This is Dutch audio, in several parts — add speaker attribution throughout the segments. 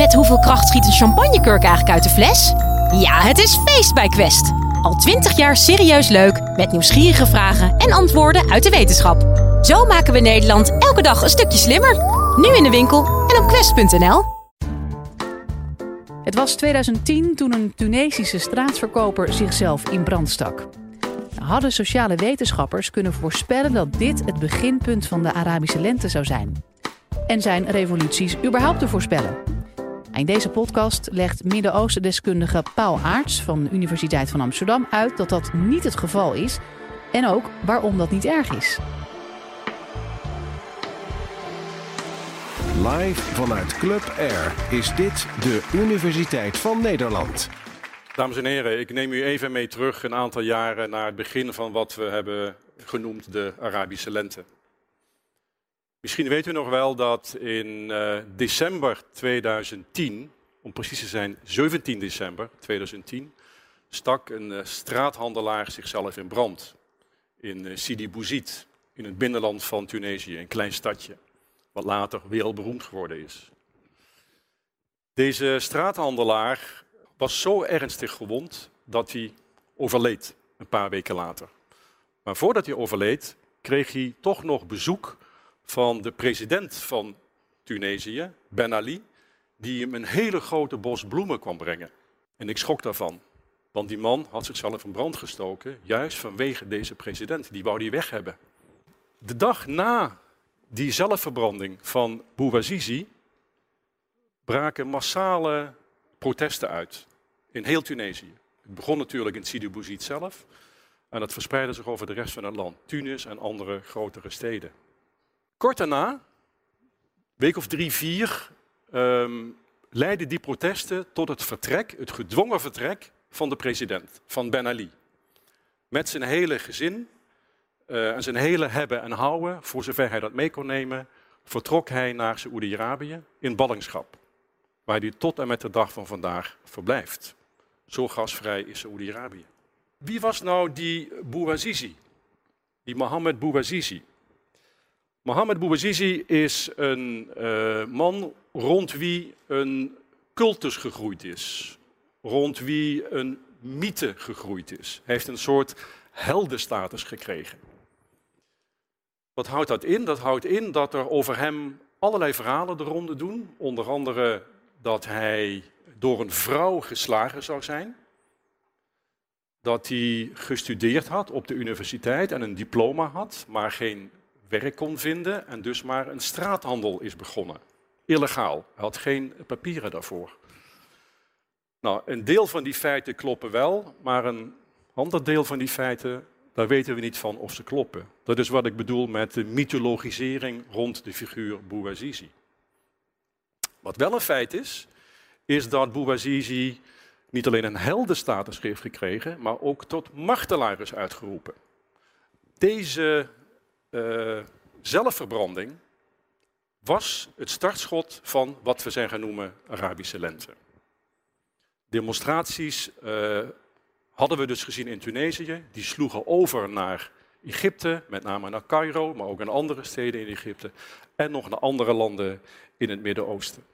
Speaker 1: Met hoeveel kracht schiet een champagnekurk eigenlijk uit de fles? Ja, het is feest bij Quest. Al twintig jaar serieus leuk, met nieuwsgierige vragen en antwoorden uit de wetenschap. Zo maken we Nederland elke dag een stukje slimmer. Nu in de winkel en op quest.nl.
Speaker 2: Het was 2010 toen een Tunesische straatverkoper zichzelf in brand stak. Hadden sociale wetenschappers kunnen voorspellen dat dit het beginpunt van de Arabische lente zou zijn? En zijn revoluties überhaupt te voorspellen? In deze podcast legt Midden-Oosten-deskundige Paul Aarts van de Universiteit van Amsterdam uit dat dat niet het geval is en ook waarom dat niet erg is.
Speaker 3: Live vanuit Club Air is dit de Universiteit van Nederland.
Speaker 4: Dames en heren, ik neem u even mee terug een aantal jaren naar het begin van wat we hebben genoemd de Arabische lente. Misschien weet u nog wel dat in uh, december 2010, om precies te zijn 17 december 2010, stak een uh, straathandelaar zichzelf in brand in uh, Sidi Bouzid, in het binnenland van Tunesië, een klein stadje, wat later wereldberoemd geworden is. Deze straathandelaar was zo ernstig gewond dat hij overleed een paar weken later. Maar voordat hij overleed, kreeg hij toch nog bezoek van de president van Tunesië, Ben Ali, die hem een hele grote bos bloemen kwam brengen. En ik schrok daarvan, want die man had zichzelf in brand gestoken, juist vanwege deze president. Die wou die weg hebben. De dag na die zelfverbranding van Bouazizi braken massale protesten uit in heel Tunesië. Het begon natuurlijk in Sidi Bouzid zelf en dat verspreidde zich over de rest van het land, Tunis en andere grotere steden. Kort daarna, week of drie, vier, um, leidden die protesten tot het vertrek, het gedwongen vertrek van de president, van Ben Ali. Met zijn hele gezin uh, en zijn hele hebben en houden, voor zover hij dat mee kon nemen, vertrok hij naar Saoedi-Arabië in ballingschap, waar hij tot en met de dag van vandaag verblijft. Zo gasvrij is Saoedi-Arabië. Wie was nou die Bouazizi? Die Mohammed Bouazizi. Mohammed Bouazizi is een uh, man rond wie een cultus gegroeid is. Rond wie een mythe gegroeid is. Hij heeft een soort heldenstatus gekregen. Wat houdt dat in? Dat houdt in dat er over hem allerlei verhalen de ronde doen. Onder andere dat hij door een vrouw geslagen zou zijn. Dat hij gestudeerd had op de universiteit en een diploma had, maar geen werk kon vinden en dus maar een straathandel is begonnen. Illegaal. Hij had geen papieren daarvoor. Nou, een deel van die feiten kloppen wel, maar een ander deel van die feiten, daar weten we niet van of ze kloppen. Dat is wat ik bedoel met de mythologisering rond de figuur Bouazizi. Wat wel een feit is, is dat Bouazizi niet alleen een heldenstatus heeft gekregen, maar ook tot martelaar is uitgeroepen. Deze uh, zelfverbranding was het startschot van wat we zijn gaan noemen Arabische lente. Demonstraties uh, hadden we dus gezien in Tunesië. Die sloegen over naar Egypte, met name naar Cairo, maar ook in andere steden in Egypte. En nog naar andere landen in het Midden-Oosten.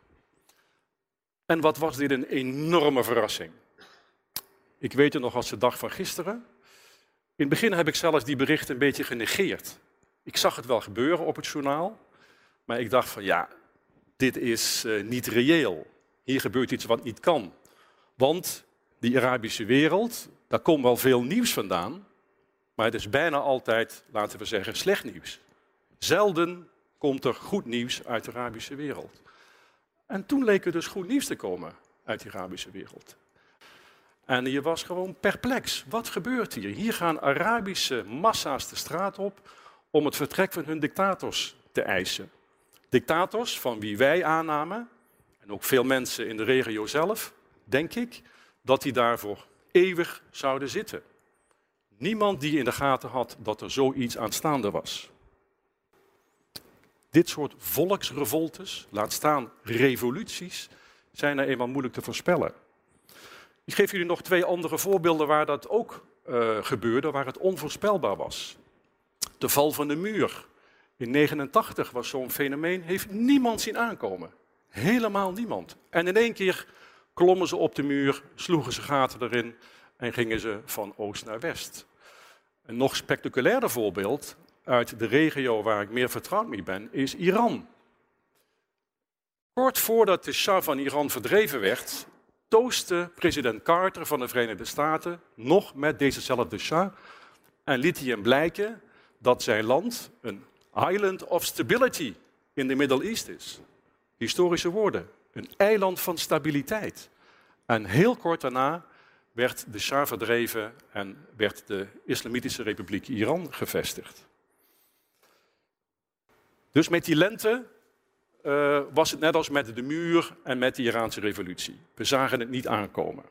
Speaker 4: En wat was dit een enorme verrassing. Ik weet het nog als de dag van gisteren. In het begin heb ik zelfs die berichten een beetje genegeerd. Ik zag het wel gebeuren op het journaal, maar ik dacht van ja, dit is uh, niet reëel. Hier gebeurt iets wat niet kan. Want die Arabische wereld, daar komt wel veel nieuws vandaan, maar het is bijna altijd, laten we zeggen, slecht nieuws. Zelden komt er goed nieuws uit de Arabische wereld. En toen leek er dus goed nieuws te komen uit de Arabische wereld. En je was gewoon perplex. Wat gebeurt hier? Hier gaan Arabische massa's de straat op om het vertrek van hun dictators te eisen. Dictators van wie wij aannamen, en ook veel mensen in de regio zelf, denk ik, dat die daarvoor eeuwig zouden zitten. Niemand die in de gaten had dat er zoiets aanstaande was. Dit soort volksrevoltes, laat staan revoluties, zijn er eenmaal moeilijk te voorspellen. Ik geef jullie nog twee andere voorbeelden waar dat ook uh, gebeurde, waar het onvoorspelbaar was. De val van de muur in 89 was zo'n fenomeen, heeft niemand zien aankomen. Helemaal niemand. En in één keer klommen ze op de muur, sloegen ze gaten erin en gingen ze van oost naar west. Een nog spectaculairder voorbeeld uit de regio waar ik meer vertrouwd mee ben, is Iran. Kort voordat de Shah van Iran verdreven werd, tooste president Carter van de Verenigde Staten nog met dezezelfde Shah en liet hij hem blijken dat zijn land een island of stability in de Middle East is. Historische woorden. Een eiland van stabiliteit. En heel kort daarna werd de Shah verdreven en werd de Islamitische Republiek Iran gevestigd. Dus met die lente uh, was het net als met de muur en met de Iraanse revolutie. We zagen het niet aankomen.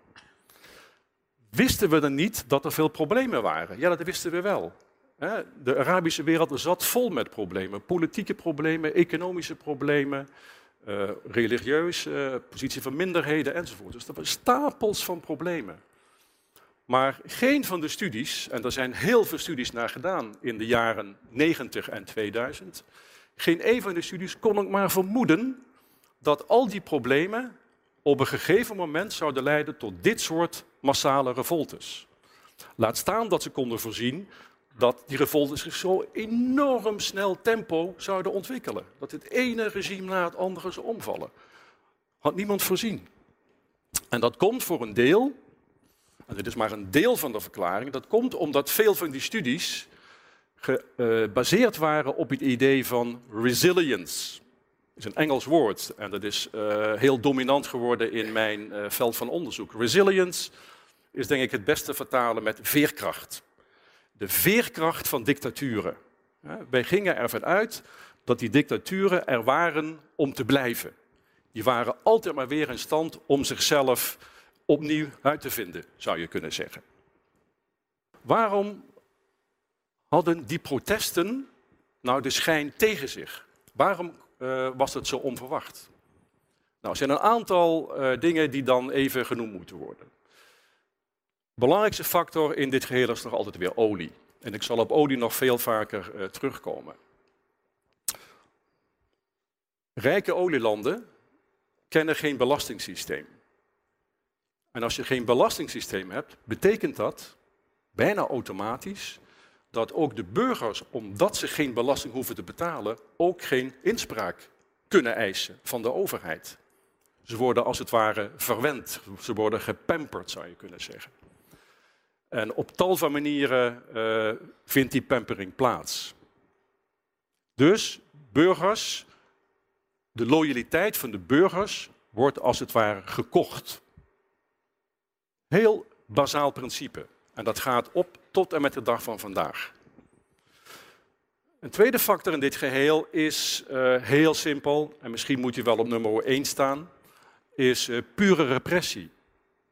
Speaker 4: Wisten we dan niet dat er veel problemen waren? Ja, dat wisten we wel. De Arabische wereld zat vol met problemen. Politieke problemen, economische problemen, uh, religieus, uh, positie van minderheden enzovoort. Dus er waren stapels van problemen. Maar geen van de studies, en er zijn heel veel studies naar gedaan in de jaren 90 en 2000, geen een van de studies kon ook maar vermoeden dat al die problemen op een gegeven moment zouden leiden tot dit soort massale revoltes. Laat staan dat ze konden voorzien dat die revoltes zich zo enorm snel tempo zouden ontwikkelen. Dat het ene regime na het andere zou omvallen. Had niemand voorzien. En dat komt voor een deel, en dit is maar een deel van de verklaring, dat komt omdat veel van die studies gebaseerd waren op het idee van resilience. Dat is een Engels woord en dat is uh, heel dominant geworden in mijn uh, veld van onderzoek. Resilience is denk ik het beste vertalen met veerkracht. De veerkracht van dictaturen. Wij gingen ervan uit dat die dictaturen er waren om te blijven. Die waren altijd maar weer in stand om zichzelf opnieuw uit te vinden, zou je kunnen zeggen. Waarom hadden die protesten nou de schijn tegen zich? Waarom uh, was het zo onverwacht? Nou, er zijn een aantal uh, dingen die dan even genoemd moeten worden. Belangrijkste factor in dit geheel is nog altijd weer olie. En ik zal op olie nog veel vaker uh, terugkomen. Rijke olielanden kennen geen belastingssysteem. En als je geen belastingssysteem hebt, betekent dat bijna automatisch dat ook de burgers, omdat ze geen belasting hoeven te betalen, ook geen inspraak kunnen eisen van de overheid. Ze worden als het ware verwend, ze worden gepamperd, zou je kunnen zeggen. En op tal van manieren uh, vindt die pampering plaats. Dus burgers, de loyaliteit van de burgers wordt als het ware gekocht. Heel bazaal principe. En dat gaat op tot en met de dag van vandaag. Een tweede factor in dit geheel is uh, heel simpel, en misschien moet je wel op nummer 1 staan, is uh, pure repressie.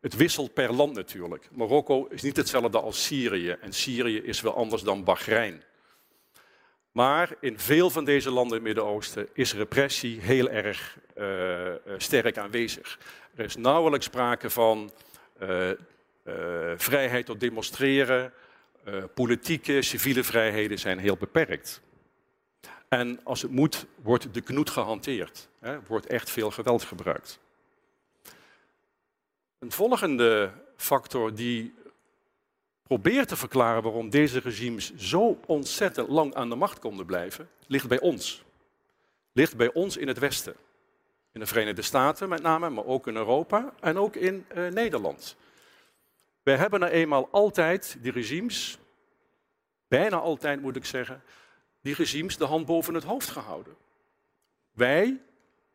Speaker 4: Het wisselt per land natuurlijk. Marokko is niet hetzelfde als Syrië en Syrië is wel anders dan Bahrein. Maar in veel van deze landen in het Midden-Oosten is repressie heel erg uh, sterk aanwezig. Er is nauwelijks sprake van uh, vrijheid tot demonstreren, politieke, civiele vrijheden zijn heel beperkt. En als het moet, wordt de knoet gehanteerd. Hè, wordt echt veel geweld gebruikt. Een volgende factor die probeert te verklaren waarom deze regimes zo ontzettend lang aan de macht konden blijven, ligt bij ons. Ligt bij ons in het Westen. In de Verenigde Staten met name, maar ook in Europa en ook in uh, Nederland. Wij hebben er eenmaal altijd, die regimes, bijna altijd moet ik zeggen, die regimes de hand boven het hoofd gehouden. Wij,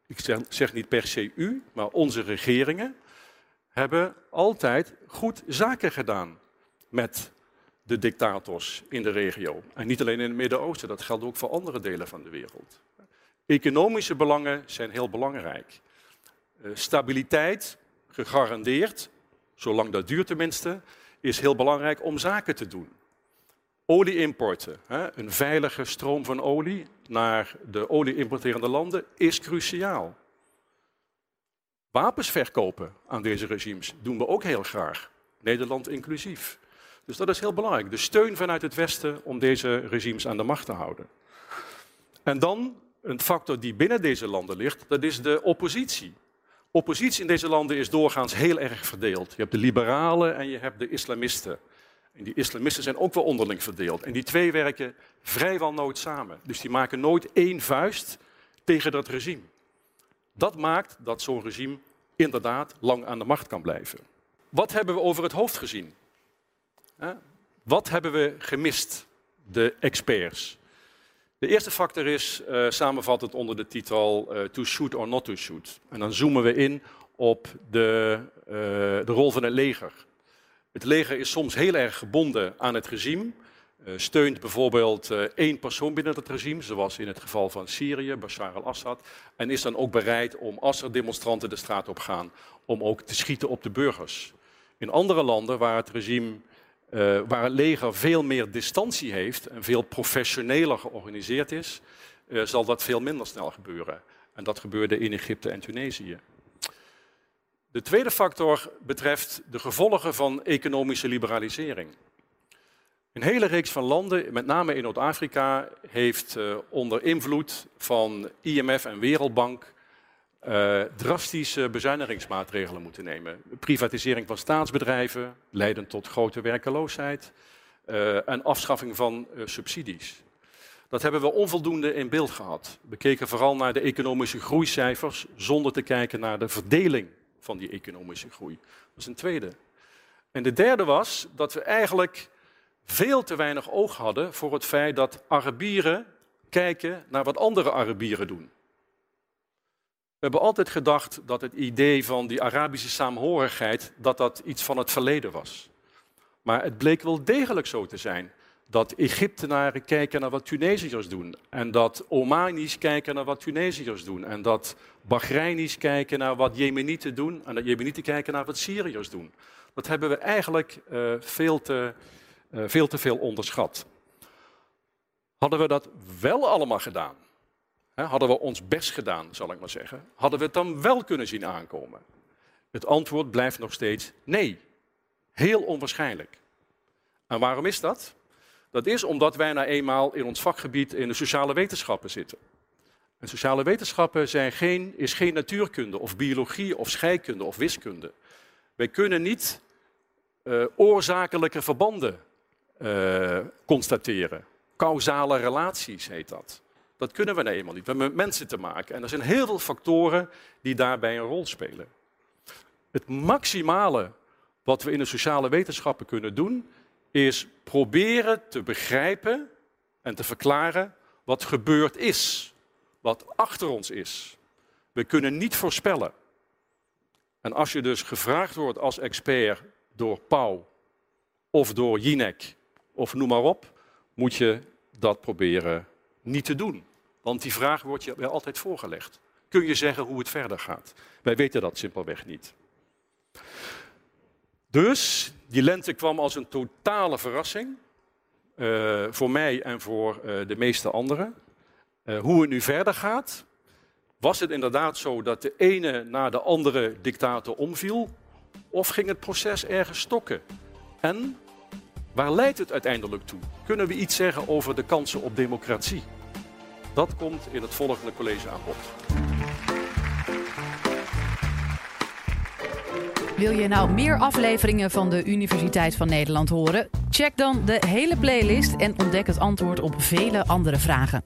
Speaker 4: ik zeg niet per se u, maar onze regeringen, hebben altijd goed zaken gedaan met de dictators in de regio. En niet alleen in het Midden-Oosten, dat geldt ook voor andere delen van de wereld. Economische belangen zijn heel belangrijk. Uh, stabiliteit gegarandeerd zolang dat duurt tenminste, is heel belangrijk om zaken te doen. Olieimporten, een veilige stroom van olie naar de olieimporterende landen, is cruciaal. Wapens verkopen aan deze regimes doen we ook heel graag, Nederland inclusief. Dus dat is heel belangrijk. De steun vanuit het Westen om deze regimes aan de macht te houden. En dan een factor die binnen deze landen ligt, dat is de oppositie. Oppositie in deze landen is doorgaans heel erg verdeeld. Je hebt de liberalen en je hebt de islamisten. En die islamisten zijn ook wel onderling verdeeld. En die twee werken vrijwel nooit samen. Dus die maken nooit één vuist tegen dat regime. Dat maakt dat zo'n regime inderdaad lang aan de macht kan blijven. Wat hebben we over het hoofd gezien? Wat hebben we gemist, de experts? De eerste factor is uh, samenvattend onder de titel uh, to shoot or not to shoot. En dan zoomen we in op de, uh, de rol van het leger. Het leger is soms heel erg gebonden aan het regime. Steunt bijvoorbeeld één persoon binnen het regime, zoals in het geval van Syrië, Bashar al-Assad. En is dan ook bereid om, als er demonstranten de straat op gaan, om ook te schieten op de burgers. In andere landen waar het regime uh, waar het leger veel meer distantie heeft en veel professioneler georganiseerd is, zal dat veel minder snel gebeuren. En dat gebeurde in Egypte en Tunesië. De tweede factor betreft de gevolgen van economische liberalisering. Een hele reeks van landen, met name in Noord-Afrika, heeft uh, onder invloed van IMF en Wereldbank uh, drastische bezuinigingsmaatregelen moeten nemen. Privatisering van staatsbedrijven, leidend tot grote werkeloosheid uh, en afschaffing van subsidies. Dat hebben we onvoldoende in beeld gehad. We keken vooral naar de economische groeicijfers zonder te kijken naar de verdeling van die economische groei. Dat is een tweede. En de derde was dat we eigenlijk veel te weinig oog hadden voor het feit dat Arabieren kijken naar wat andere Arabieren doen. We hebben altijd gedacht dat het idee van die Arabische saamhorigheid, dat dat iets van het verleden was. Maar het bleek wel degelijk zo te zijn dat Egyptenaren kijken naar wat Tunesiërs doen. En dat Omanis kijken naar wat Tunesiërs doen. En dat Bahrainis kijken naar wat Jemenieten doen. En dat Jemenieten kijken naar wat Syriërs doen. Dat hebben we eigenlijk uh, veel, te, veel te veel onderschat. Hadden we dat wel allemaal gedaan, hadden we ons best gedaan, zal ik maar zeggen, hadden we het dan wel kunnen zien aankomen? Het antwoord blijft nog steeds nee. Heel onwaarschijnlijk. En waarom is dat? Dat is omdat wij nou eenmaal in ons vakgebied in de sociale wetenschappen zitten. En sociale wetenschappen zijn geen, is geen natuurkunde of biologie of scheikunde of wiskunde. Wij kunnen niet uh, oorzakelijke verbanden uh, constateren. Causale relaties heet dat. Dat kunnen we nou eenmaal niet. We hebben met mensen te maken. En er zijn heel veel factoren die daarbij een rol spelen. Het maximale wat we in de sociale wetenschappen kunnen doen, is proberen te begrijpen en te verklaren wat gebeurd is, wat achter ons is. We kunnen niet voorspellen. En als je dus gevraagd wordt als expert door Pauw of door Jinek of noem maar op, moet je dat proberen niet te doen. Want die vraag wordt je altijd voorgelegd. Kun je zeggen hoe het verder gaat? Wij weten dat simpelweg niet. Dus die lente kwam als een totale verrassing. Uh, voor mij en voor uh, de meeste anderen. Uh, hoe het nu verder gaat. Was het inderdaad zo dat de ene na de andere dictator omviel? Of ging het proces ergens stokken? En waar leidt het uiteindelijk toe? Kunnen we iets zeggen over de kansen op democratie? Dat komt in het volgende college aan bod.
Speaker 2: Wil je nou meer afleveringen van de Universiteit van Nederland horen? Check dan de hele playlist en ontdek het antwoord op vele andere vragen.